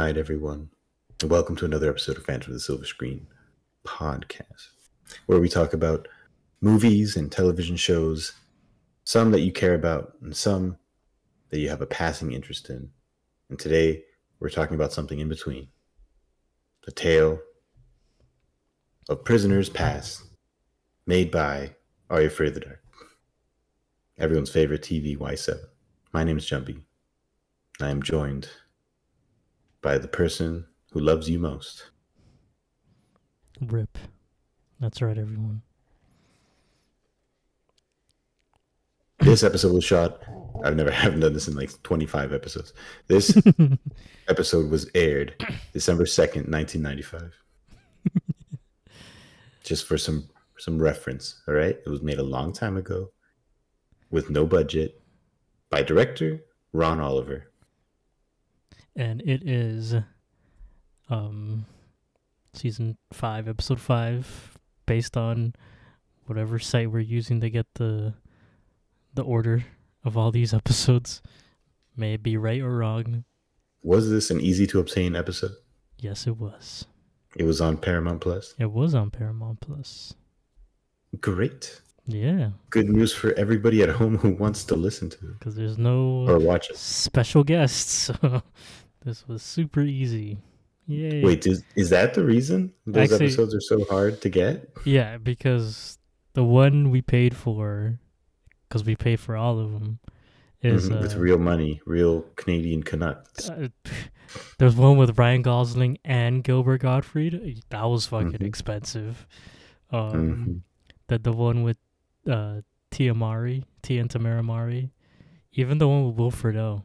Night, everyone, and welcome to another episode of Phantom of the Silver Screen podcast, where we talk about movies and television shows, some that you care about and some that you have a passing interest in. And today, we're talking about something in between the tale of Prisoners Past, made by Are You Afraid of the Dark? Everyone's favorite TV Y7. My name is Jumbi. I am joined by the person who loves you most. Rip. That's right, everyone. This episode was shot. I've never haven't done this in like 25 episodes. This episode was aired December 2nd, 1995. Just for some some reference, all right? It was made a long time ago with no budget by director Ron Oliver. And it is um season 5 episode 5 based on whatever site we're using to get the the order of all these episodes may it be right or wrong Was this an easy to obtain episode? yes it was It was on Paramount Plus. it was on paramount plus Great. yeah Good news for everybody at home who wants to listen to it because there's no or watch it. special guests so this was super easy Yay. Wait, is, is that the reason those Actually- episodes are so hard to get? Yeah, because the one we paid for, because we paid for all of them, is Mhm, with uh, real money, real Canadian Canucks. uh, there's one with Ryan Gosling and Gilbert Gottfried. That was fucking Mhm. expensive. Um, Mhm. the the one with uh Tia Mowry, Tia and Tamera Mowry, even the one with Wilfred O.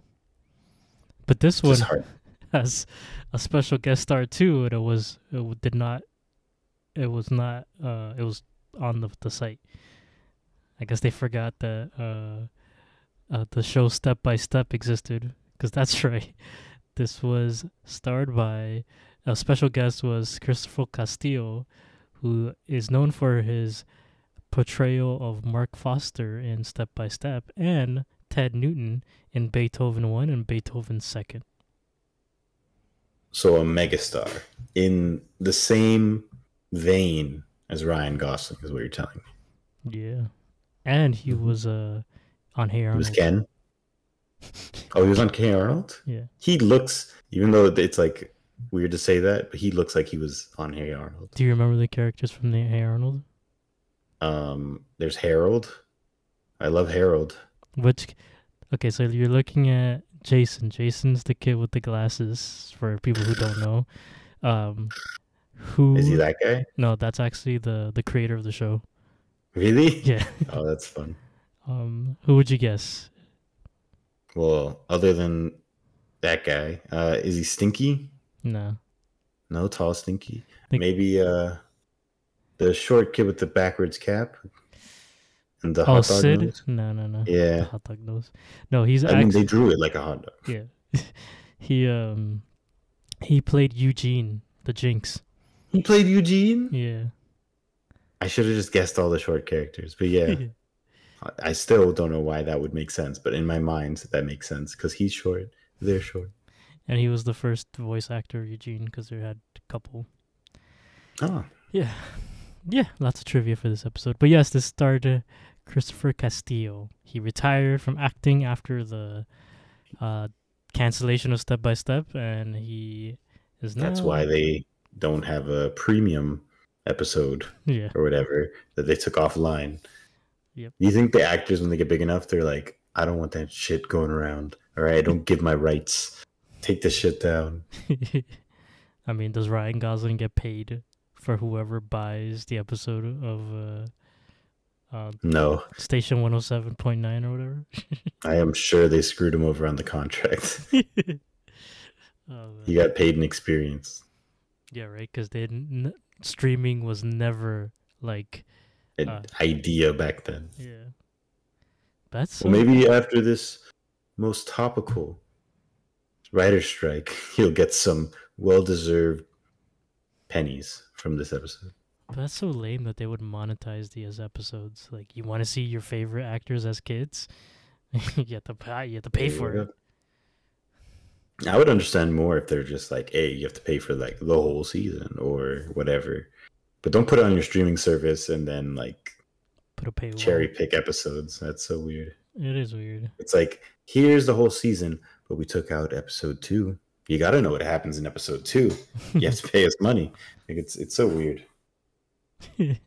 But this It's one has a special guest star too, and it was it did not, it was not, uh, it was on the the site. I guess they forgot that uh, uh the show Step by Step existed, because that's right. This was starred by a special guest was Christopher Castile, who is known for his portrayal of Mark Foster in Step by Step and Ted Newton in Beethoven One and Beethoven Second. So a megastar in the same vein as Ryan Gosling is what you're telling me. Yeah, and he Mhm. was uh on Hey He was Ken. Oh, he was on Hey Arnold. Yeah, He looks, even though it's like weird to say that, but he looks like he was on Hey Arnold. do you remember the characters from the Hey Arnold? Um, there's Harold. I love Harold. Which, okay, so you're looking at Jason. Jason's the kid with the glasses. For people who don't know, um, who Is he that guy? No, that's actually the the creator of the show. Really? Yeah. Oh, that's fun. Um, who would you guess? Well, other than that guy, uh, is he Stinky? No. No, tall Stinky. Think- Maybe uh, the short kid with the backwards cap the Oh, hot dog Sid? nose. No, no, no. The Yeah, hot dog nose. No, he's I mean they drew it like a hot dog. yeah. he um he played Eugene, the Jinx. He played Eugene. Yeah. I should have just guessed all the short characters, but yeah, I- still don't know why that would make sense. But in my mind, that makes sense because he's short, they're short. and he was the first voice actor of Eugene because they had a couple. Oh, Yeah. Yeah, lots of trivia for this episode. But yes, this starred uh, Christopher Castile. He retired from acting after the uh, cancellation of Step by Step, and he is now. that's why they don't have a premium episode Yeah. or whatever that they took offline. Yep. You think the actors, when they get big enough, they're like, I don't want that shit going around. All right, I don't give my rights. Take this shit down. I mean, does Ryan Gosling get paid for whoever buys the episode of uh, uh, No, Station 107.9 or whatever? I am sure they screwed him over on the contract. Oh, he got paid in experience. Yeah, right. Because they n- streaming was never like An Uh. idea back then. yeah. That's Well, so- maybe after this most topical writer strike, he'll get some well-deserved pennies from this episode. That's so lame that they would monetize these episodes. Like, you want to see your favorite actors as kids, you have to pay. You have to pay for it. I would understand more if they're just like, hey, you have to pay for like the whole season or whatever. But don't put it on your streaming service and then like Put a paywall. cherry pick episodes. That's so weird. It is weird. It's like, here's the whole season, but we took out episode two. You got to know what happens in episode two. You have to pay us money. Like it's it's so weird.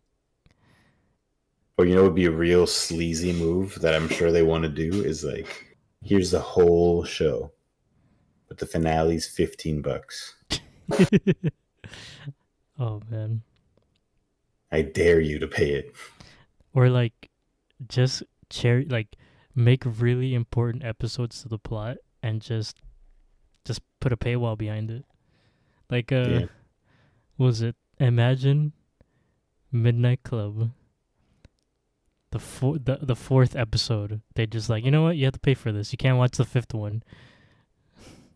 Or you know, would be a real sleazy move that I'm sure they want to do is like, here's the whole show, but the finale's fifteen bucks. oh man. I dare you to pay it. Or like just cherry like make really important episodes to the plot and just just put a paywall behind it. Like uh Yeah. was it? Imagine Midnight Club. The four, the the fourth episode, they just like, you know what, you have to pay for this. You can't watch the fifth one.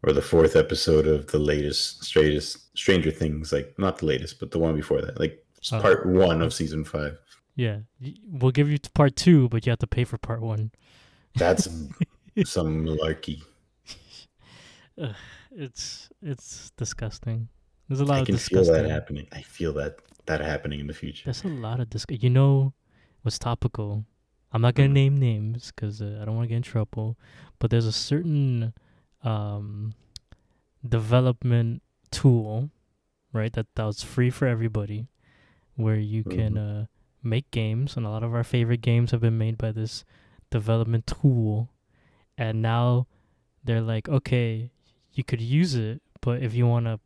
Or the fourth episode of the latest straightest Stranger Things, like not the latest, but the one before that, like Oh. part one of season five. Yeah, we'll give you part two, but you have to pay for part one. That's some malarkey. It's it's disgusting. There's a lot I of can feel disgusting. that happening. I feel that that happening in the future. There's a lot of disg. You know what's topical? I'm not gonna Mhm. name names because uh, I don't want to get in trouble. But there's a certain um, development tool, right? That that was free for everybody, where you can uh, make games, and a lot of our favorite games have been made by this development tool. And now they're like, okay, you could use it, but if you want to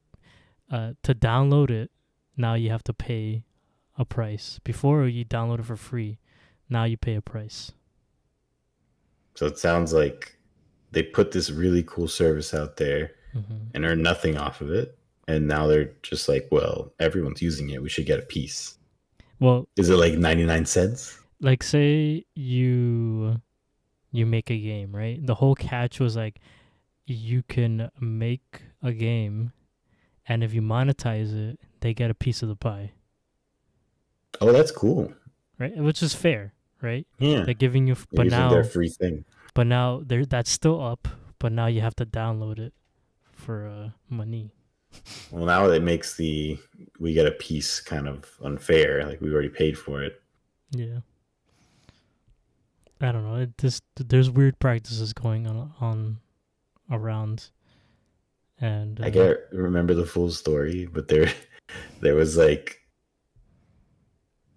uh, to download it, now you have to pay a price. Before you download it for free, now you pay a price. So it sounds like they put this really cool service out there hmm and earn nothing off of it. And now they're just like, well, everyone's using it. We should get a piece. Well, Is it like 99 cents? like say you you make a game, right? The whole catch was like you can make a game and if you monetize it, they get a piece of the pie, Oh, that's cool. right? Which is fair, right? Yeah. They're giving you f- but now their free thing. but now there that's still up, but now you have to download it for uh money. Well, now it makes the we get a piece kind of unfair. Like we already paid for it. Yeah. I don't know. It just there's weird practices going on on around, and I uh, can't remember the full story, but there, there was like,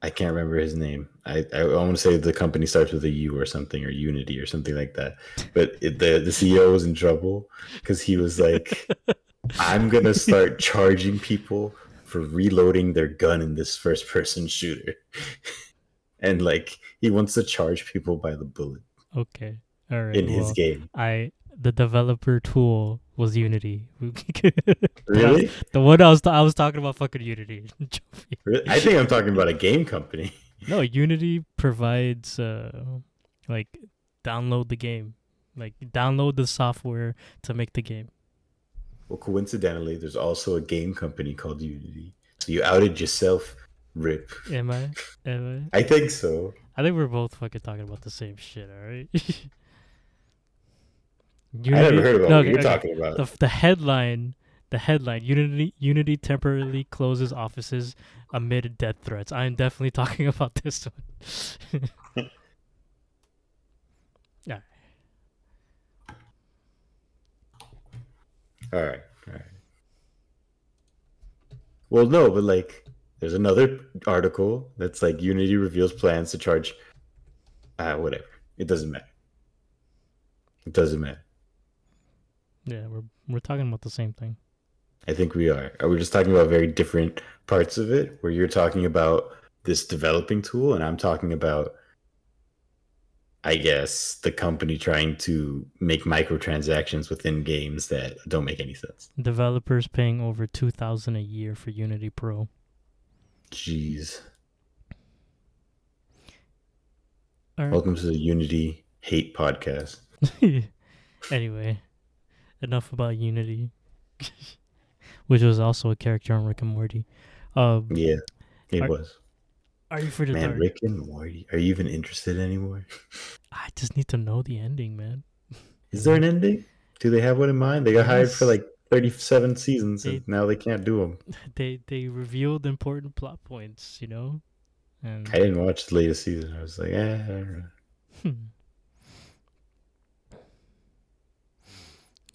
I can't remember his name. I I want to say the company starts with a U or something or Unity or something like that. But it, the the CEO was in trouble because he was like, I'm gonna start charging people for reloading their gun in this first person shooter, and like he wants to charge people by the bullet okay, all right. in his game. I the developer tool was Unity. Really? the one I was I was talking about fucking Unity. Really? I think I'm talking about a game company. no, Unity provides uh like download the game, like download the software to make the game. Well, coincidentally, there's also a game company called Unity. So you outed yourself, Rip. Am I? Am I? I think so. I think we're both fucking talking about the same shit, alright? I never heard about no, what okay, you're okay. talking about. The, the headline, the headline, Unity Unity temporarily closes offices amid death threats. I am definitely talking about this one. all right, all right. Well, no, but like, there's another article that's like Unity reveals plans to charge. Ah, whatever. It doesn't matter. It doesn't matter. Yeah, we're we're talking about the same thing. I think we are. Uh, are we just talking about very different parts of it? Where you're talking about this developing tool, and I'm talking about, I guess, the company trying to make microtransactions within games that don't make any sense. Developers paying over two thousand a year for Unity Pro. Jeez. Right. Welcome to the Unity Hate Podcast. anyway, enough about Unity, which was also a character on Rick and Morty. Um, Yeah, it Are- was. are you for the Man, dark? Rick and Morty. Are you even interested anymore? I just need to know the ending, man. Is there an ending? Do they have one in mind? They got hired for like 37 seasons, They- and now they can't do them. They they revealed important plot points, you know, and I didn't watch the latest season. I was like, eh. I don't know.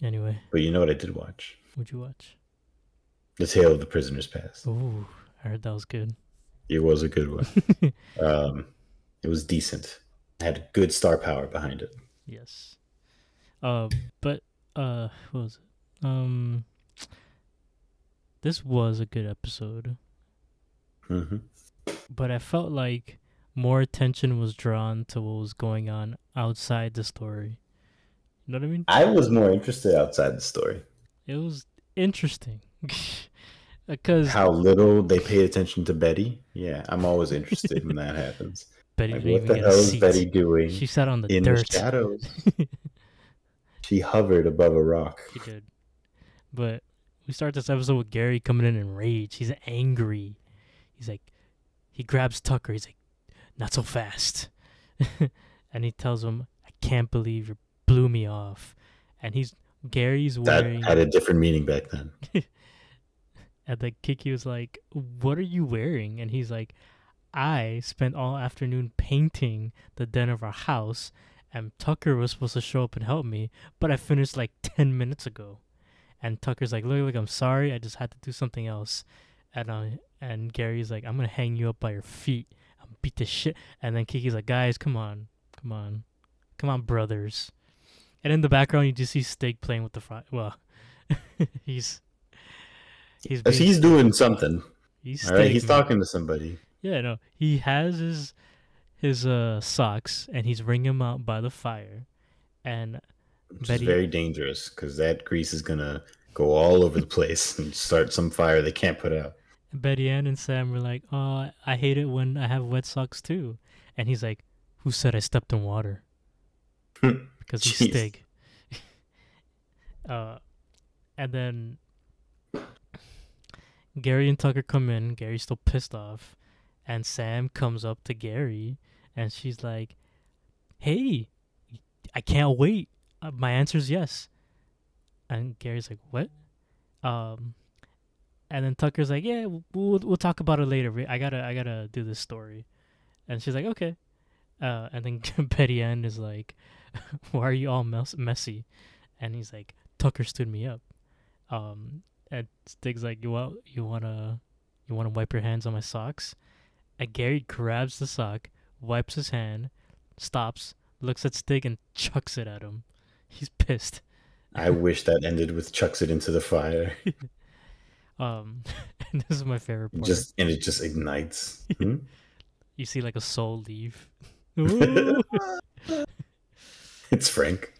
Anyway, But you know what I did watch? what'd you watch? The Tale of the Prisoner's Past. Ooh, I heard that was good. It was a good one. um, it was decent. It had good star power behind it. Yes. Uh, but uh, what was it? Um, this was a good episode, hmm but I felt like more attention was drawn to what was going on outside the story. You know what I mean? I was more interested outside the story. It was interesting uh, because How little they paid attention to Betty. Yeah, I'm always interested when that happens. Betty Like, what the hell is. Betty doing She sat on the in the shadows? She hovered above a rock. He did. But we start this episode with Gary coming in in rage. He's angry. He's like, he grabs Tucker. He's like, not so fast. and he tells him, I can't believe you blew me off. And he's, Gary's wearing That had a different meaning back then. and then Kiki was like, what are you wearing? And he's like, I spent all afternoon painting the den of our house. And Tucker was supposed to show up and help me, but I finished like 10 minutes ago. And Tucker's like, look, look, I'm sorry. I just had to do something else. And uh, and Gary's like, I'm gonna hang you up by your feet. I'll beat the shit. And then Kiki's like, guys, come on, come on, come on, brothers. And in the background, you just see Stig playing with the fry. Well, he's he's being- he's doing something. he's All right, Stig, he's man. talking to somebody. Yeah, no, he has his his uh socks and he's wringing them out by the fire, and Which Betty- is very dangerous because that grease is gonna go all over the place and start some fire they can't put out. Betty Ann and Sam were like, "Oh, I hate it when I have wet socks too," and he's like, "Who said I stepped in water?" because he's Jeez. Stig. uh, and then Gary and Tucker come in. Gary's still pissed off, and Sam comes up to Gary, and she's like, "Hey, I can't wait. Uh, my answer's yes." And Gary's like, "What?" Um, and then Tucker's like, "Yeah, we'll we'll, we'll talk about it later. I gotta I gotta do this story," and she's like, "Okay." Uh, and then Betty Ann is like, "Why are you all mess- messy?" And he's like, "Tucker stood me up." Um, and Stig's like, "You want you wanna you wanna wipe your hands on my socks?" And Gary grabs the sock, wipes his hand, stops, looks at Stig, and chucks it at him. He's pissed. I wish that ended with chucks it into the fire. Um, and this is my favorite part. Just and it just ignites. Hmm? you see like a soul leave. It's Frank.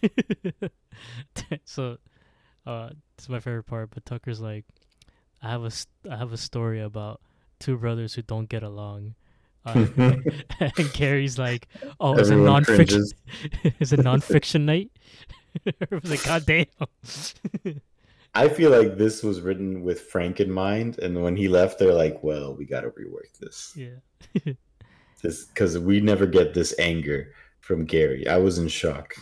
so, uh, is my favorite part. But Tucker's like, I have a I have a story about two brothers who don't get along. Uh, and Gary's like, "Oh, it's a non-fiction. it's a non-fiction night." I was like, "God damn!" I feel like this was written with Frank in mind, and when he left, they're like, "Well, we got to rework this, yeah. this because we never get this anger from Gary." I was in shock.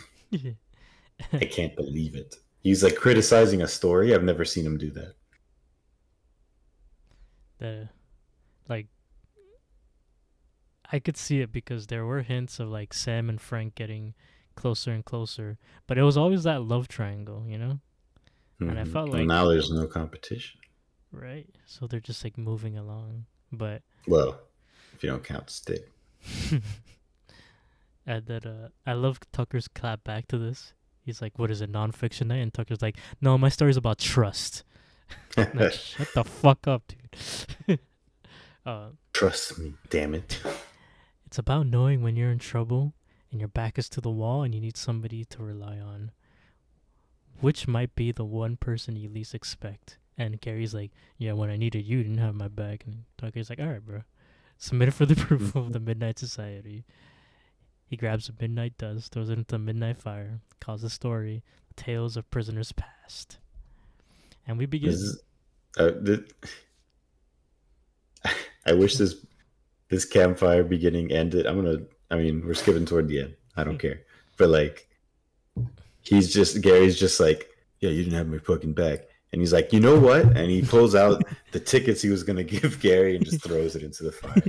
I can't believe it. He's like criticizing a story. I've never seen him do that. the like I could see it because there were hints of like Sam and Frank getting closer and closer, but it was always that love triangle, you know? And I Mhm. felt Well, like- now there's no competition. Right. So they're just like moving along, but Well, if you don't count Stig. and then uh, I love Tucker's clap back to this. He's like, "What is it, nonfiction night?" And Tucker's like, "No, my story's about trust." Like, shut the fuck up, dude. uh, Trust me, damn it. It's about knowing when you're in trouble and your back is to the wall and you need somebody to rely on. Which might be the one person you least expect. And Gary's like, Yeah, when I needed you, you didn't have my back. And Tucker's like, Alright, bro. Submit it for the approval of the Midnight Society. He grabs a midnight dust, throws it into the midnight fire, calls the story Tales of Prisoners Past. And we begin. This is, uh, I wish this this campfire beginning ended. I'm gonna. I mean, we're skipping toward the end. I don't care. But like, he's just Gary's just like, yeah, you didn't have my fucking back. And he's like, you know what? And he pulls out the tickets he was gonna give Gary and just throws it into the fire.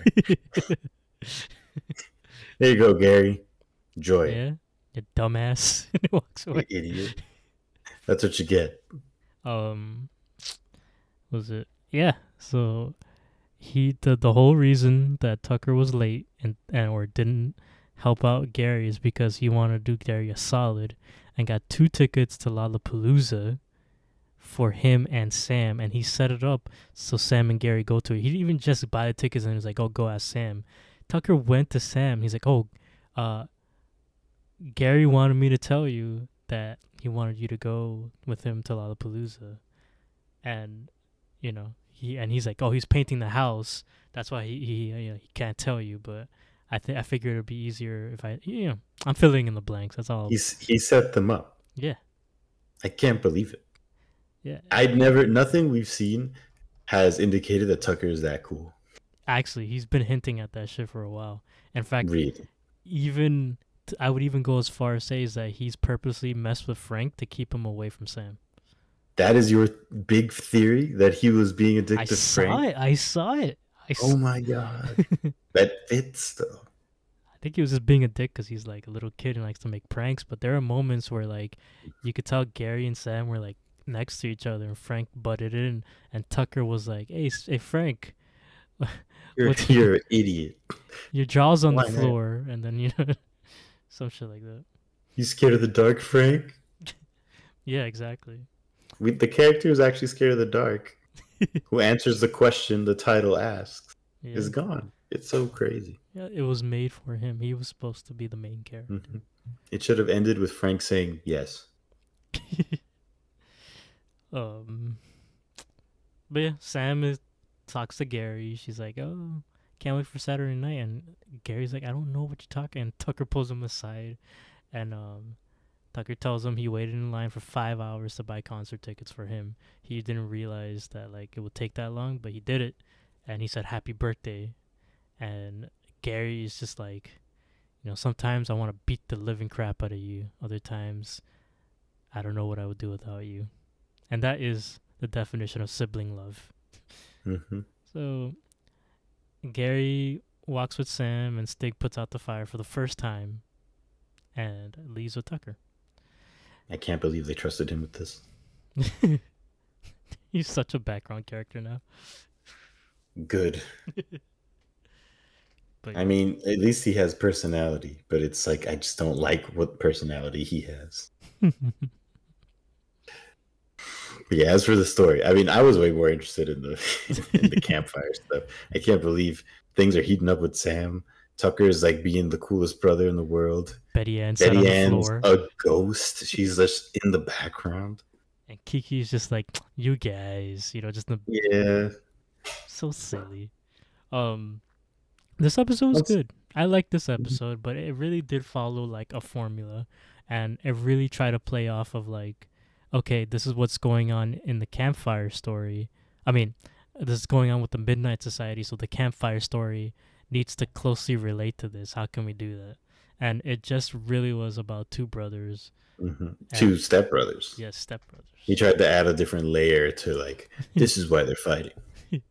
there you go, Gary. Enjoy it. yeah, you dumbass. and he walks away. You idiot. That's what you get. um was it yeah so he the the whole reason that tucker was late and and or didn't help out gary is because he wanted to do gary a solid and got two tickets to lollapalooza for him and sam and he set it up so sam and gary go to it he didn't even just buy the tickets and he was like oh go ask sam tucker went to sam he's like oh uh gary wanted me to tell you that he wanted you to go with him to Lollapalooza, and you know he and he's like, oh, he's painting the house. That's why he he you know, he can't tell you. But I think I figured it'd be easier if I you know I'm filling in the blanks. That's all. He's he set them up. yeah, I can't believe it. yeah. I'd never nothing we've seen has indicated that Tucker is that cool. Actually, he's been hinting at that shit for a while. In fact, Really. even I would even go as far as say is that he's purposely messed with Frank to keep him away from Sam. That is your big theory that he was being I addicted to saw Frank. it. I saw it. I Oh my god. that fits though. I think he was just being a dick because he's like a little kid and likes to make pranks. But there are moments where like you could tell Gary and Sam were like next to each other, and Frank butted in, and Tucker was like, "Hey, hey Frank, You're, What's- you're an idiot. your jaw's on Why the not? floor," and then you know some shit like that. You scared of the dark, Frank? Yeah, exactly. We, the character who's actually scared of the dark, who answers the question the title asks, Yeah. is gone. It's so crazy. yeah, it was made for him. He was supposed to be the main character. Mhm. It should have ended with Frank saying yes. um, but yeah, Sam is talks to Gary. She's like, "Oh, can't wait for Saturday night." And Gary's like, "I don't know what you're talking." And Tucker pulls him aside, and um, Tucker tells him he waited in line for five hours to buy concert tickets for him. He didn't realize that like it would take that long, but he did it, and he said, "Happy birthday," and Gary is just like, you know, sometimes I want to beat the living crap out of you. Other times, I don't know what I would do without you. And that is the definition of sibling love. Hmm So Gary walks with Sam and Stig puts out the fire for the first time and leaves with Tucker. I can't believe they trusted him with this. He's such a background character now. Good. But I mean, at least he has personality, but it's like I just don't like what personality he has. But yeah, as for the story, I mean, I was way more interested in the in the campfire stuff. I can't believe things are heating up with Sam. Tucker's like being the coolest brother in the world. Betty Ann sat on Betty the Ann's floor, a ghost. She's just in the background. and Kiki's just like, "You guys," you know, just the Yeah. so silly. Um, this episode was Let's- good. I like this episode, but it really did follow like a formula, and it really tried to play off of like, okay, this is what's going on in the campfire story. I mean, this is going on with the Midnight Society, so the campfire story needs to closely relate to this. How can we do that? And it just really was about two brothers, hmm Two stepbrothers. yes, stepbrothers. He tried to add a different layer to like, this is why they're fighting.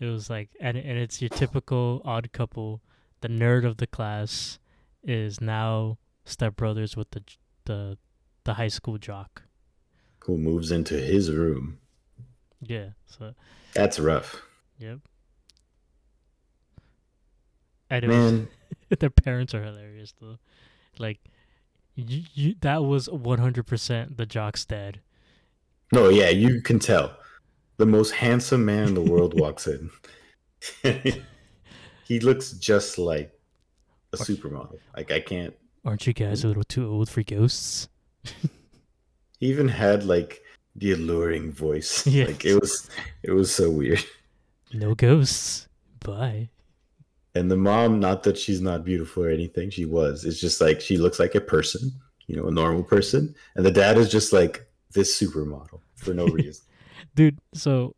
It was like, and and it's your typical odd couple. The nerd of the class is now stepbrothers with the the the high school jock. Who moves into his room? Yeah. So That's rough. yep. And Man, was, their parents are hilarious though. Like, you, you that was one hundred percent the jock's dad. no, yeah, you can tell. The most handsome man in the world walks in. he looks just like a supermodel. Like I can't. Aren't you guys a little too old for ghosts? He even had like the alluring voice. Yes. Like it was, it was so weird. No ghosts. Bye. And the mom, not that she's not beautiful or anything, she was. It's just like she looks like a person, you know, a normal person. And the dad is just like this supermodel for no reason. dude so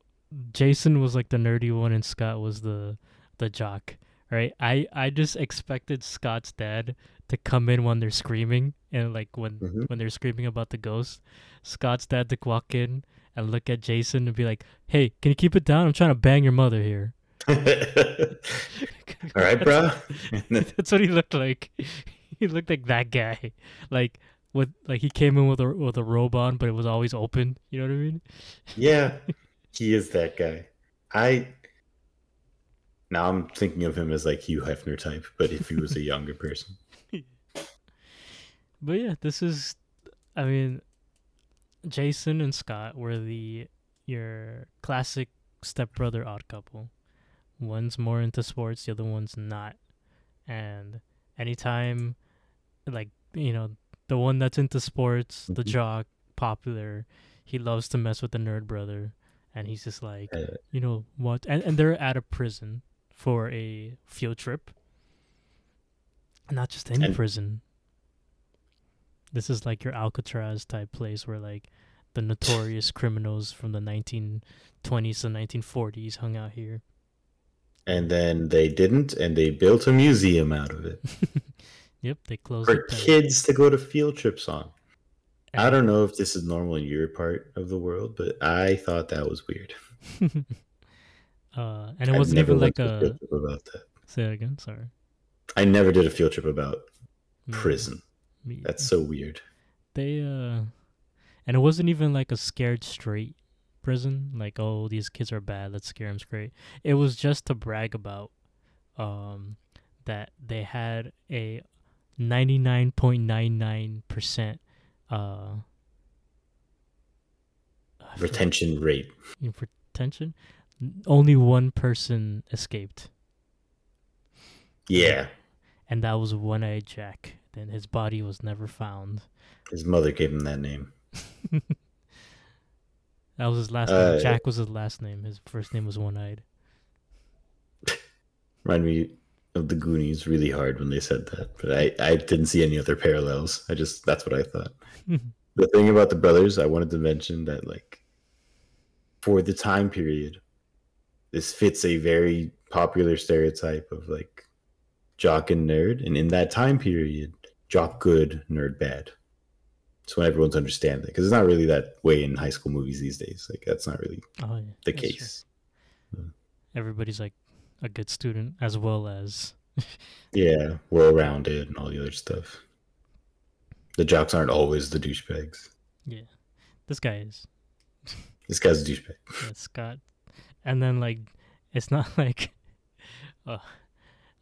jason was like the nerdy one and scott was the the jock right i i just expected scott's dad to come in when they're screaming and like when Mhm. when they're screaming about the ghost, Scott's dad to walk in and look at Jason and be like, "Hey, can you keep it down? I'm trying to bang your mother here." All right, bro. That's what he looked like. He looked like that guy. Like with like he came in with a with a robe on, but it was always open. You know what I mean? yeah, he is that guy. I now I'm thinking of him as like Hugh Hefner type, but if he was a younger person. But yeah, this is I mean Jason and Scott were the your classic stepbrother odd couple. One's more into sports, the other one's not. And anytime like, you know, the one that's into sports, the Mhm. jock, popular, he loves to mess with the nerd brother and he's just like you know what and, and they're at a prison for a field trip not just any And- prison this is like your alcatraz type place where like the notorious criminals from the 1920s to 1940s hung out here and then they didn't, and they built a museum out of it yep they closed for kids to go to field trips on. I don't know if this is normal in your part of the world, but I thought that was weird. uh and it I wasn't even like a field trip about that. say it again sorry I never did a field trip about Me- prison. Me That's so weird. they uh and it wasn't even like a scared straight prison like oh these kids are bad let's scare them straight it was just to brag about um that they had a 99.99% uh Retention rate. in retention only one person escaped Yeah. and that was one-eyed jack then his body was never found His mother gave him that name. That was his last Uh, name. Jack was his last name. His first name was One Eyed. Remind me of the Goonies really hard when they said that, but I, I didn't see any other parallels. I just that's what I thought. the thing about the brothers, I wanted to mention that like for the time period, this fits a very popular stereotype of like jock and nerd, and in that time period, jock good, nerd bad. Just want everyone to understand that because it's not really that way in high school movies these days. Like that's not really oh yeah, the that's case. Everybody's like a good student as well as Yeah, well rounded and all the other stuff. The jocks aren't always the douchebags. yeah. This guy is This guy's a douchebag. yeah, Scott, and then like it's not like, uh,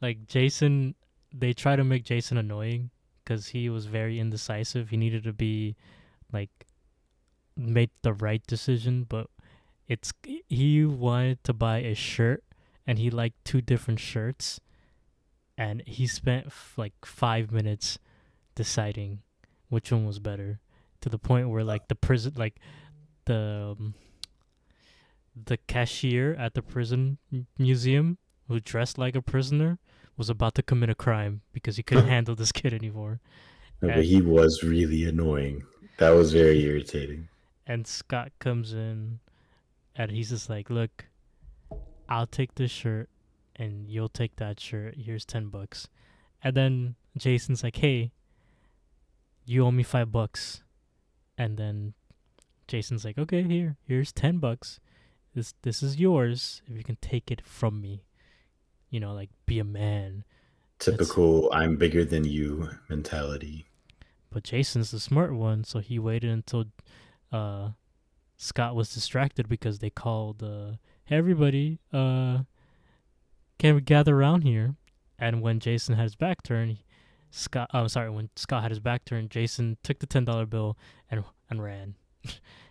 like Jason. They try to make Jason annoying because he was very indecisive. He needed to be like make the right decision, but it's he wanted to buy a shirt and he liked two different shirts, and he spent f- like five minutes deciding which one was better to the point where like the prison like the um, the cashier at the prison museum who dressed like a prisoner was about to commit a crime because he couldn't handle this kid anymore. No, And- but he was really annoying. That was very irritating. And Scott comes in and he's just like, Look, I'll take this shirt and you'll take that shirt. Here's 10 bucks. And then Jason's like, Hey, you owe me five bucks. And then Jason's like, Okay, here, here's 10 bucks. This, this is yours if you can take it from me. You know, like, be a man. Typical I'm bigger than you mentality. But Jason's the smart one, so he waited until uh, Scott was distracted because they called, uh, "Hey everybody, uh, can we gather around here?" And when Jason had his back turned, Scott, I'm sorry, when Scott had his back turned, Jason took the ten dollar bill and and ran.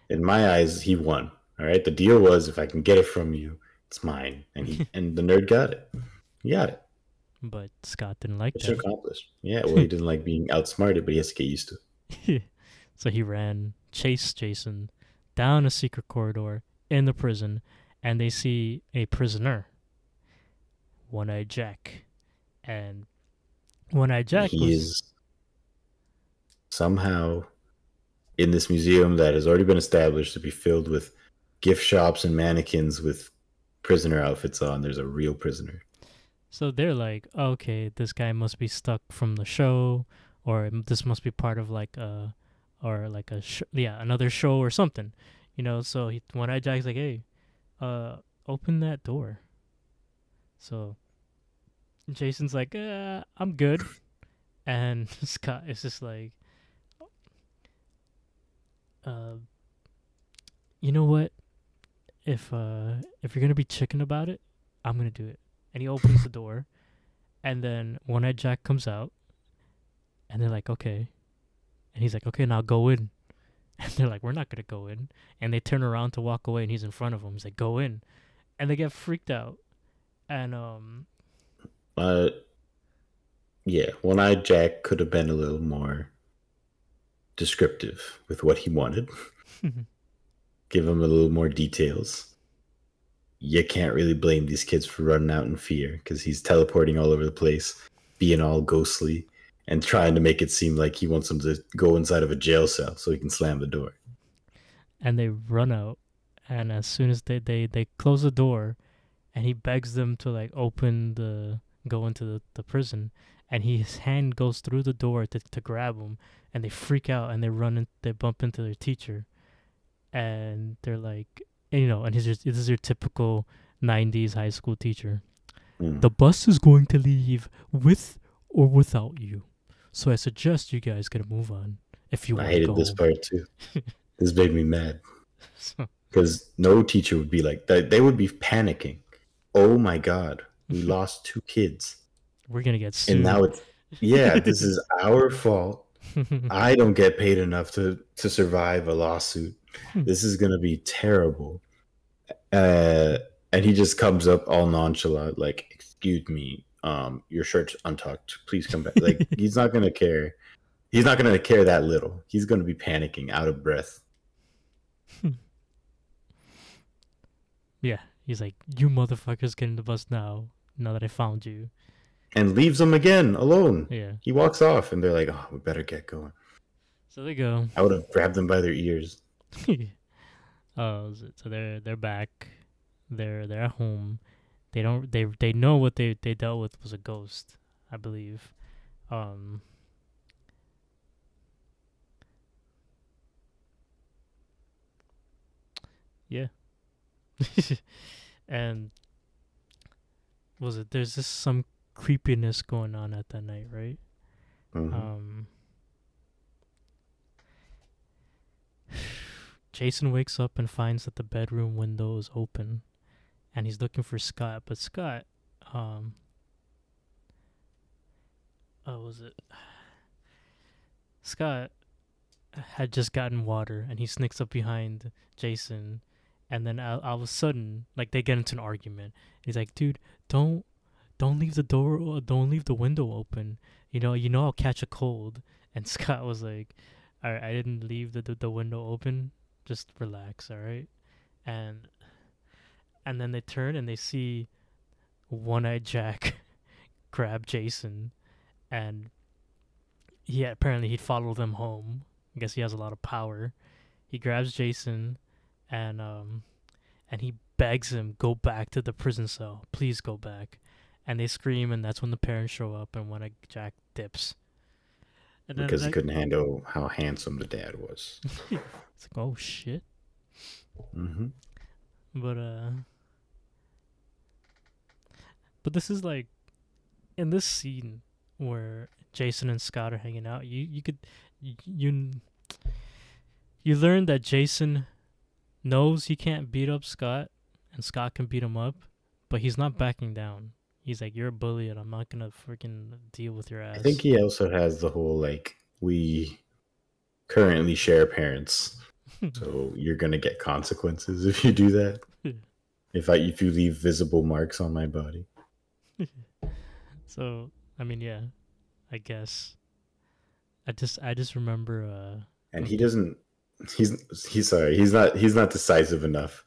In my eyes, he won. All right. The deal was if I can get it from you, it's mine. And he and the nerd got it. He got it. But Scott didn't like Mission that, accomplished. Yeah, well he didn't like being outsmarted, but he has to get used to it. so he ran, chased Jason down a secret corridor in the prison, and they see a prisoner, One Eyed Jack, and One Eyed Jack he was is somehow in this museum that has already been established to be filled with gift shops and mannequins with prisoner outfits on. There's a real prisoner. So they're like, okay, this guy must be stuck from the show, or this must be part of like a or like a sh- yeah another show or something, you know. So he One Eye Jack's like, hey, uh, open that door. So Jason's like, uh, I'm good, and Scott is just like, uh, you know what? If uh if you're gonna be chicken about it, I'm gonna do it. And he opens the door, and then One Eyed Jack comes out, and they're like, okay, and he's like, okay, now go in. And they're like, we're not gonna go in. And they turn around to walk away, and he's in front of them. He's like, go in, and they get freaked out, and um, Uh, yeah, One Eyed Jack could have been a little more descriptive with what he wanted. Give him a little more details. You can't really blame these kids for running out in fear because he's teleporting all over the place, being all ghostly, and trying to make it seem like he wants them to go inside of a jail cell so he can slam the door. and they run out and as soon as they they, they close the door and he begs them to like open the go into the, the prison and his hand goes through the door to, to grab him and they freak out and they run in, they bump into their teacher and they're like and, you know and he's just this is your typical 90s high school teacher Mm. the bus is going to leave with or without you so i suggest you guys get a move on if you I want to I hated go this home." part too. this made me mad. Because no teacher would be like that. They would be panicking. Oh my god, we lost two kids, we're gonna get sued and now it's yeah. This is our fault. I don't get paid enough to to survive a lawsuit. Hmm. This is gonna be terrible. Uh, and he just comes up all nonchalant, like, "Excuse me, um, your shirt's untucked. Please come back." Like he's not gonna care. He's not gonna care that little. He's gonna be panicking, out of breath. Yeah, he's like, "You motherfuckers get in the bus now. Now that I found you." and leaves them again alone. Yeah. He walks off, and they're like, "Oh, we better get going." So they go. I would have grabbed them by their ears. oh, so they're they're back. They're they're at home. They don't they they know what they they dealt with was a ghost, I believe. Um. Yeah. and was it there's just some creepiness going on at that night, right? Mhm. Um, Jason wakes up and finds that the bedroom window is open, and he's looking for Scott. But Scott, um, oh, was it? Scott had just gotten water, and he sneaks up behind Jason, and then all, all of a sudden, like they get into an argument. He's like, "Dude, don't, don't leave the door, don't leave the window open." you know, you know I'll catch a cold. And Scott was like, right, I didn't leave the, the the window open. Just relax, all right. And and then they turn and they see one-eyed Jack grab Jason, and he apparently he'd follow them home. I guess he has a lot of power. He grabs Jason, and um, and he begs him go back to the prison cell. Please go back and they scream, and that's when the parents show up, and when a Jack dips. And then because he couldn't handle how handsome the dad was. It's like, oh shit! hmm But uh, but this is like, in this scene where Jason and Scott are hanging out, you you could y- you you learn that Jason knows he can't beat up Scott, and Scott can beat him up, but he's not backing down. He's like, "You're a bully, and I'm not gonna freaking deal with your ass." I think he also has the whole like we currently share parents, so you're gonna get consequences if you do that. if I if you leave visible marks on my body. So I mean, yeah, I guess. I just I just remember uh And he doesn't. He's he's sorry. He's not he's not decisive enough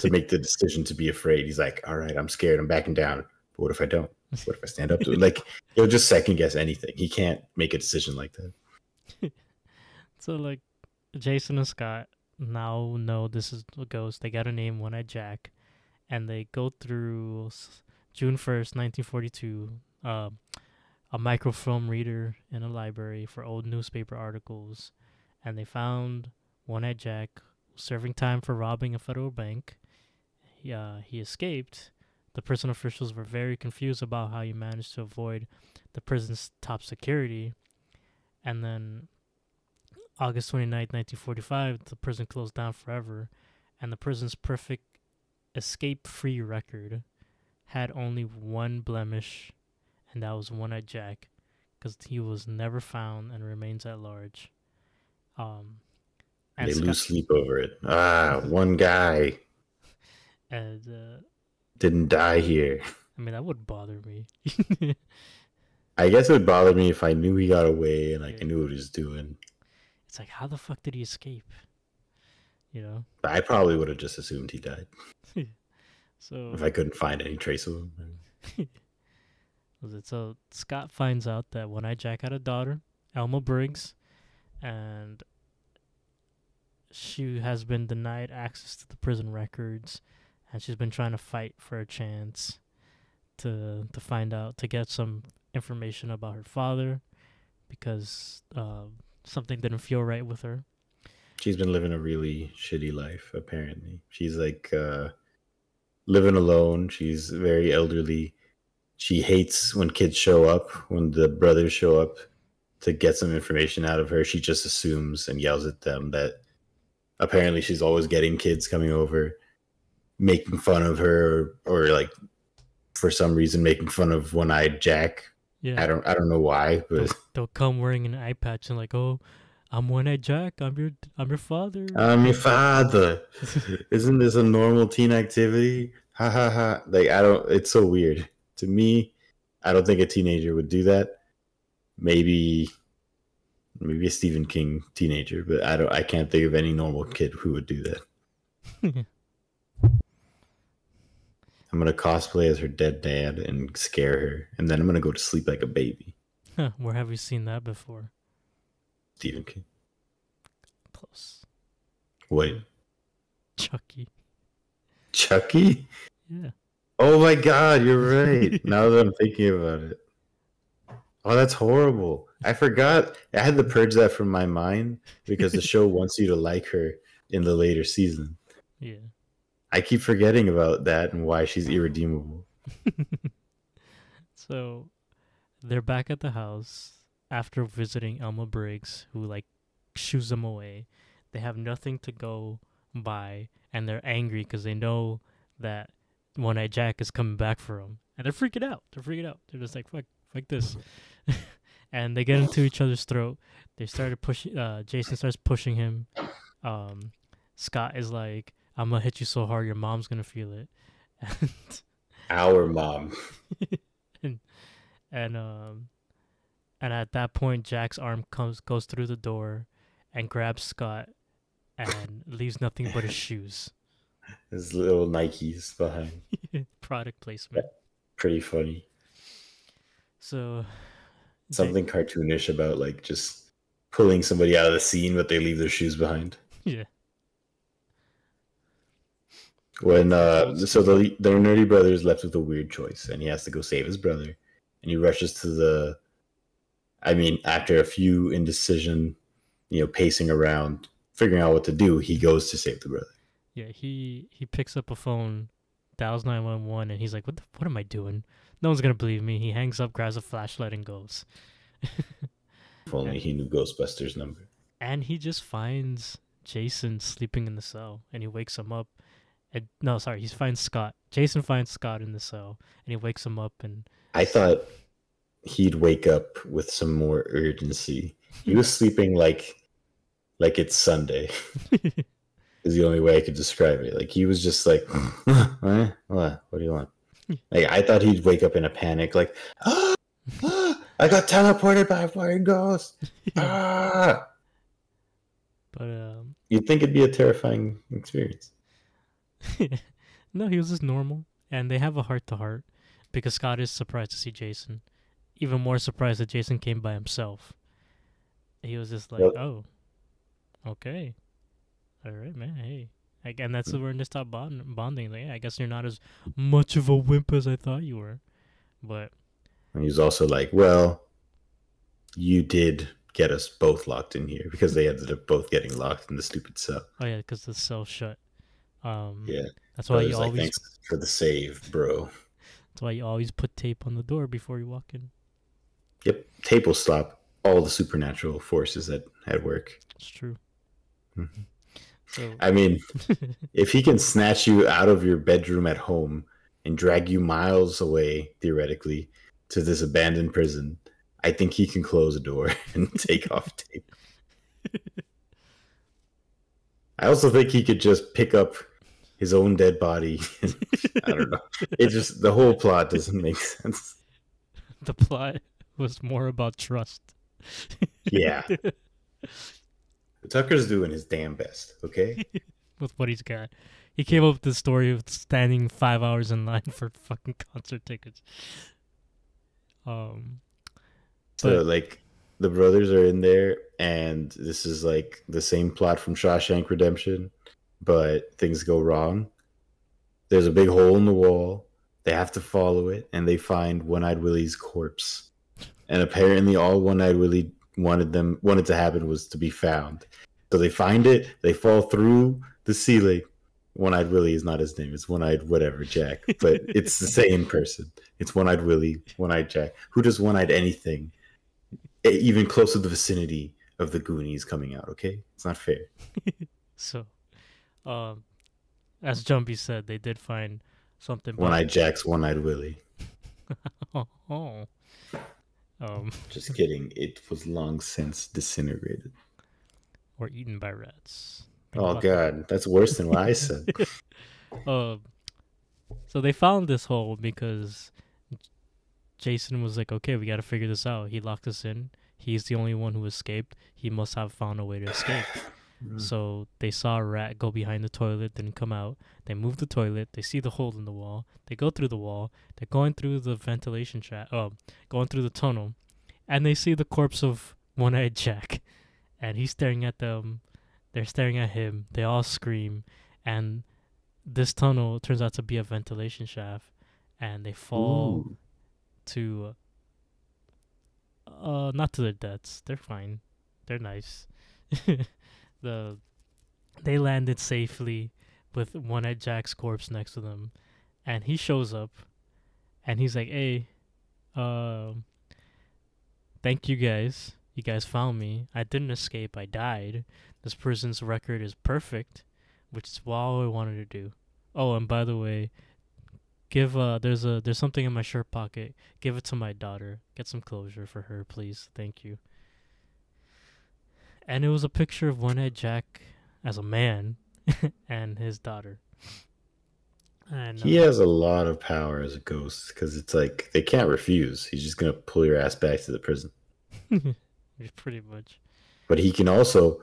to make the decision to be afraid. He's like, all right, I'm scared. I'm backing down. But what if I don't? What if I stand up to it? Like he'll just second guess anything. He can't make a decision like that. so like Jason and Scott now know this is a ghost. They got a name, One Eyed Jack, and they go through June first, nineteen forty two. Um, a microfilm reader in a library for old newspaper articles, and they found One-Eyed Jack serving time for robbing a federal bank. He, uh, he escaped. The prison officials were very confused about how he managed to avoid the prison's top security. And then August 29th, 1945, the prison closed down forever, and the prison's perfect escape free record had only one blemish, and that was One-Eyed Jack, because he was never found and remains at large. Um, they Scott- lose sleep over it. Ah, one guy. And uh, didn't die here. I mean, that would bother me. I guess it would bother me if I knew he got away and like yeah. I knew what he was doing. It's like, how the fuck did he escape? You know. I probably would have just assumed he died. so if I couldn't find any trace of him. so Scott finds out that One Eyed Jack had a daughter, Elma Briggs, and she has been denied access to the prison records, and she's been trying to fight for a chance to to find out to get some information about her father because uh, something didn't feel right with her. She's been living a really shitty life. Apparently, she's like uh, living alone. She's very elderly. She hates when kids show up, when the brothers show up to get some information out of her. She just assumes and yells at them that apparently she's always getting kids coming over making fun of her or, or like for some reason making fun of one-eyed jack. Yeah. I don't i don't know why but they'll, they'll come wearing an eye patch and like oh i'm one-eyed jack. I'm your i'm your father. I'm your father. Isn't this a normal teen activity? Ha ha ha. Like i don't it's so weird. To me i don't think a teenager would do that. Maybe maybe a Stephen King teenager, but I don't I can't think of any normal kid who would do that. I'm gonna cosplay as her dead dad and scare her, and then I'm gonna go to sleep like a baby. Huh, where have we seen that before? Stephen King. Close. Wait. Chucky. Chucky? Yeah. Oh my god, you're right. now that I'm thinking about it. Oh, that's horrible. I forgot. I had to purge that from my mind because the show wants you to like her in the later season. Yeah. I keep forgetting about that and why she's irredeemable. so they're back at the house after visiting Elma Briggs, who like shoos them away. They have nothing to go by, and they're angry because they know that One Eye Jack is coming back for them, and they're freaking out. They're freaking out. They're just like, "Fuck, fuck this." and they get into each other's throat. They started pushing. Uh, Jason starts pushing him. Um, Scott is like, "I'm gonna hit you so hard, your mom's gonna feel it." And Our mom. and and um, and at that point, Jack's arm comes goes through the door, and grabs Scott, and leaves nothing but his shoes. His little Nikes behind. Product placement. Pretty funny. So something they, cartoonish about like just pulling somebody out of the scene, but they leave their shoes behind. Yeah. When uh, so the the nerdy brother is left with a weird choice, and he has to go save his brother, and he rushes to the. I mean, after a few indecision, you know, pacing around, figuring out what to do, he goes to save the brother. Yeah, he he picks up a phone, dials nine one one, and he's like, "What the, what am I doing?" No one's gonna believe me. He hangs up, grabs a flashlight, and goes. if only he knew Ghostbusters' number. And he just finds Jason sleeping in the cell, and he wakes him up. No, sorry, he finds Scott. Jason finds Scott in the cell, and he wakes him up. And I thought he'd wake up with some more urgency. He was sleeping like, like it's Sunday. is the only way I could describe it. Like he was just like, what? What do you want? Like I thought he'd wake up in a panic, like, ah, ah I got teleported by a flying ghost. Ah. But um, you'd think it'd be a terrifying experience. no, he was just normal, and they have a heart to heart because Scott is surprised to see Jason. Even more surprised that Jason came by himself. He was just like, yep. "Oh, okay, all right, man. Hey, and that's mm. where they stop bond- bonding. Like, yeah, I guess you're not as much of a wimp as I thought you were. But And he's also like, well, you did get us both locked in here because they ended up both getting locked in the stupid cell. Oh yeah, because the cell shut. Um, Yeah. That's why you like, always. thanks for the save, bro. That's why you always put tape on the door before you walk in. Yep. Tape will stop all the supernatural forces at, at work. It's true. Mhm. So I mean, if he can snatch you out of your bedroom at home and drag you miles away, theoretically, to this abandoned prison, I think he can close a door and take off tape. I also think he could just pick up his own dead body. I don't know. It just the whole plot doesn't make sense. the plot was more about trust. Yeah. Tucker's doing his damn best, okay? with what he's got. He came up with the story of standing five hours in line for fucking concert tickets. Um, So But- like the brothers are in there and this is like the same plot from Shawshank Redemption, but things go wrong. There's a big hole in the wall. They have to follow it and they find One-Eyed Willie's corpse. And apparently all One-Eyed Willie wanted them wanted to happen was to be found. So they find it, they fall through the ceiling. One-Eyed Willie is not his name. It's One-Eyed whatever Jack, but it's the same person. It's One-Eyed Willie, One-Eyed Jack. Who does One-Eyed anything? e- even close to the vicinity of the Goonies coming out. Okay, it's not fair. so, um, as Jumbi said, they did find something. One eyed Jack's one eyed Willie. Oh. Um, Just kidding. It was long since disintegrated. or eaten by rats. Think Oh about that. god, that's worse than what I said. Um, so they found this hole because Jason was like, "Okay, we got to figure this out." He locked us in. He's the only one who escaped. He must have found a way to escape. So they saw a rat go behind the toilet, then come out. They move the toilet. They see the hole in the wall. They go through the wall. They're going through the ventilation shaft. Oh, going through the tunnel, and they see the corpse of One-Eyed Jack, and he's staring at them. They're staring at him. They all scream, and this tunnel turns out to be a ventilation shaft, and they fall Ooh. to uh not to their deaths. They're fine. They're nice. the they landed safely with One-Eyed Jack's corpse next to them and he shows up and he's like, "Hey, um thank you guys. You guys found me. I didn't escape. I died. This person's record is perfect, which is all I wanted to do. Oh, and by the way, give uh there's a there's something in my shirt pocket. Give it to my daughter. Get some closure for her, please. Thank you. And it was a picture of One Eyed Jack as a man and his daughter. And He uh, has a lot of power as a ghost because it's like they can't refuse. He's just gonna pull your ass back to the prison. pretty much. But he can also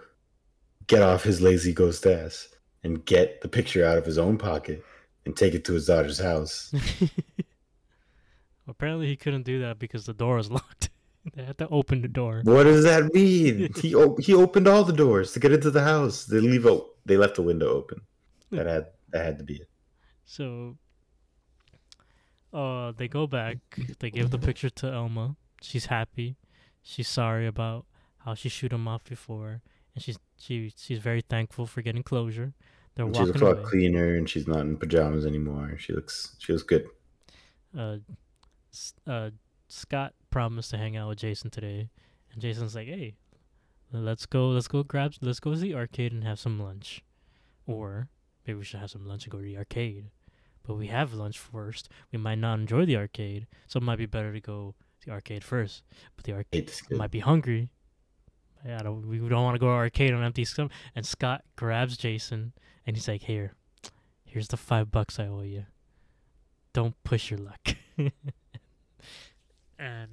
get off his lazy ghost ass and get the picture out of his own pocket and take it to his daughter's house. Apparently, he couldn't do that because the door was locked. They had to open the door. What does that mean? He o- he opened all the doors to get into the house. They leave a they left the window open. That had that had to be it. So, uh, they go back. They give the picture to Elma. She's happy. She's sorry about how she shoot him off before, and she's she she's very thankful for getting closure. They're And walking looks a lot away. cleaner, and she's not in pajamas anymore. She looks she looks good. uh, S- uh, Scott promised to hang out with Jason today, and Jason's like, "Hey, let's go, let's go grab, let's go to the arcade and have some lunch, or maybe we should have some lunch and go to the arcade. But we have lunch first. We might not enjoy the arcade, so it might be better to go to the arcade first. But the arcade Hate this kid. might be hungry. Yeah, don't, we don't want to go to arcade on empty stomach. And Scott grabs Jason and he's like, "Here, here's the five bucks I owe you. Don't push your luck." and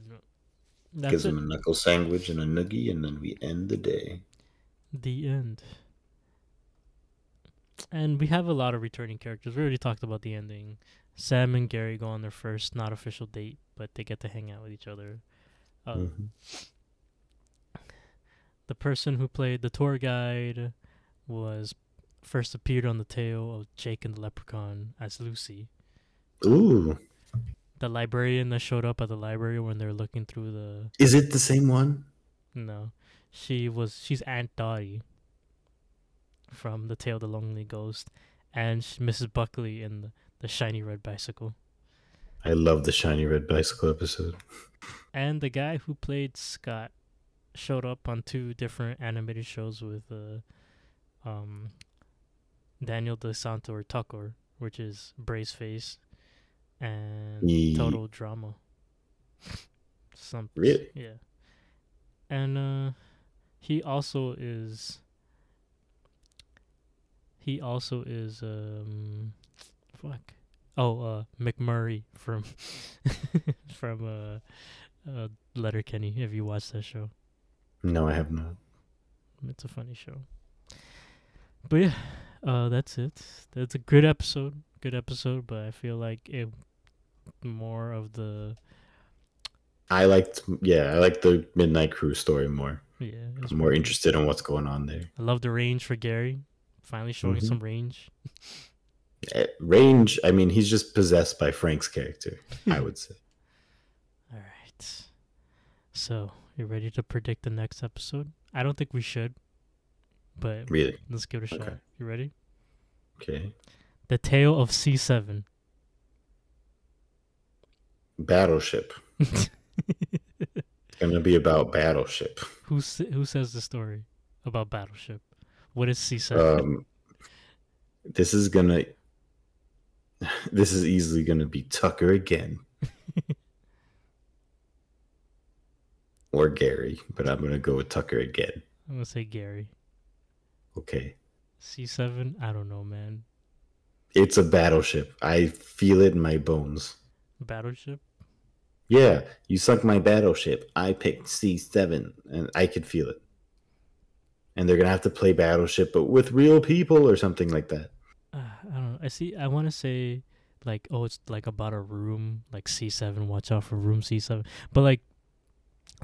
that's Gives it. him a knuckle sandwich and a noogie, and then we end the day. The end. And we have a lot of returning characters. We already talked about the ending. Sam and Gary go on their first not official date, but they get to hang out with each other. Uh, Mhm. the person who played the tour guide was first appeared on the tale of Jake and the Leprechaun as Lucy. Ooh, the librarian that showed up at the library when they're looking through the Is it the same one? no, she was she's Aunt Dottie from The Tale of the Lonely Ghost, and Mrs. Buckley in the, the shiny red bicycle. I love the shiny red bicycle episode. And the guy who played Scott showed up on two different animated shows with uh, um, Daniel DeSanto or Tucker, which is Braceface, and Ye- Total Drama. Some Really? yeah. And uh, he also is. He also is um, fuck. Oh, uh, McMurray from from uh, uh, Letterkenny. If you watched that show, No, I have not. it's a funny show. But yeah, uh, that's it. That's a good episode. Good episode, but I feel like it more of the I liked, yeah, I like the Midnight Crew story more. yeah. it was more pretty- interested in what's going on there. I love the range for Gary. Finally showing Mhm. some range. Eh, Range, I mean, he's just possessed by Frank's character, I would say. All right. So, you ready to predict the next episode? I don't think we should, but Really? let's give it a shot. Okay. You ready? Okay. The Tale of C7. Battleship. It's gonna be about Battleship. who who says the story about Battleship? What is C7? Um, this is gonna. This is easily gonna be Tucker again, or Gary, but I'm gonna go with Tucker again. I'm gonna say Gary. Okay. C7. I don't know, man. It's a battleship. I feel it in my bones. Battleship. Yeah, you sunk my battleship. I picked C7, and I could feel it. And they're gonna have to play battleship, but with real people or something like that. Uh, I don't know. I see. I want to say like, oh, it's like about a room, like C7. Watch out for room C7. But like,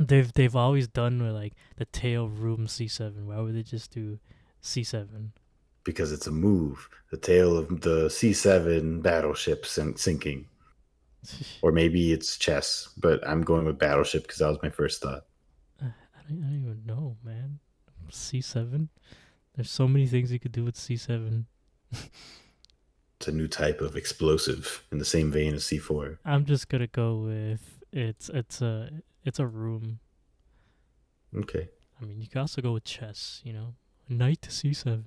they've they've always done with like the tale room C7. Why would they just do C7? Because it's a move. The tale of the C7 battleship sink- sinking. Or maybe it's chess, but I'm going with battleship because that was my first thought. Uh, I don't, I don't even know, man. C7. There's so many things you could do with C7. It's a new type of explosive in the same vein as C4. I'm just gonna go with it's it's a it's a room. Okay. I mean, you can also go with chess. You know, knight to C7.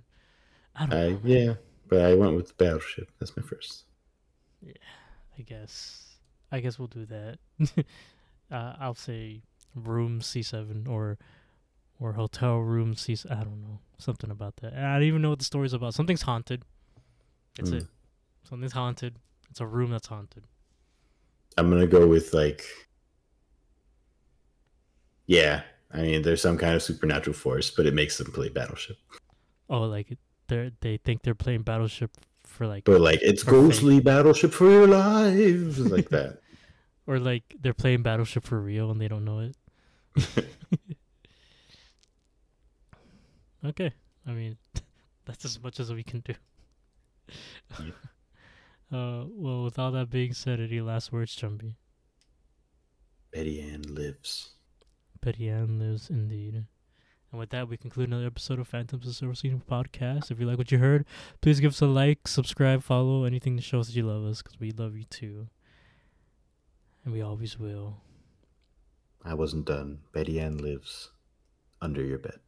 I don't I know. yeah, but I went with battleship. That's my first. Yeah, I guess. I guess we'll do that. uh, I'll say room C7 or or hotel room C. I don't know something about that. I don't even know what the story's about. Something's haunted. That's Hmm. it. Something's haunted. It's a room that's haunted. I'm gonna go with like Yeah. I mean there's some kind of supernatural force, but it makes them play battleship. Oh, like they they think they're playing Battleship for like, But like it's fake. ghostly battleship for your lives like that. or like they're playing Battleship for real and they don't know it. okay, I mean that's as much as we can do. Yeah. Uh, well, with all that being said, any last words, Jumbi? Betty Ann lives. Betty Ann lives indeed. And with that, we conclude another episode of Phantoms of Silver Screen podcast. If you like what you heard, please give us a like, subscribe, follow, anything to show us that you love us, because we love you too. And we always will. I wasn't done. Betty Ann lives under your bed.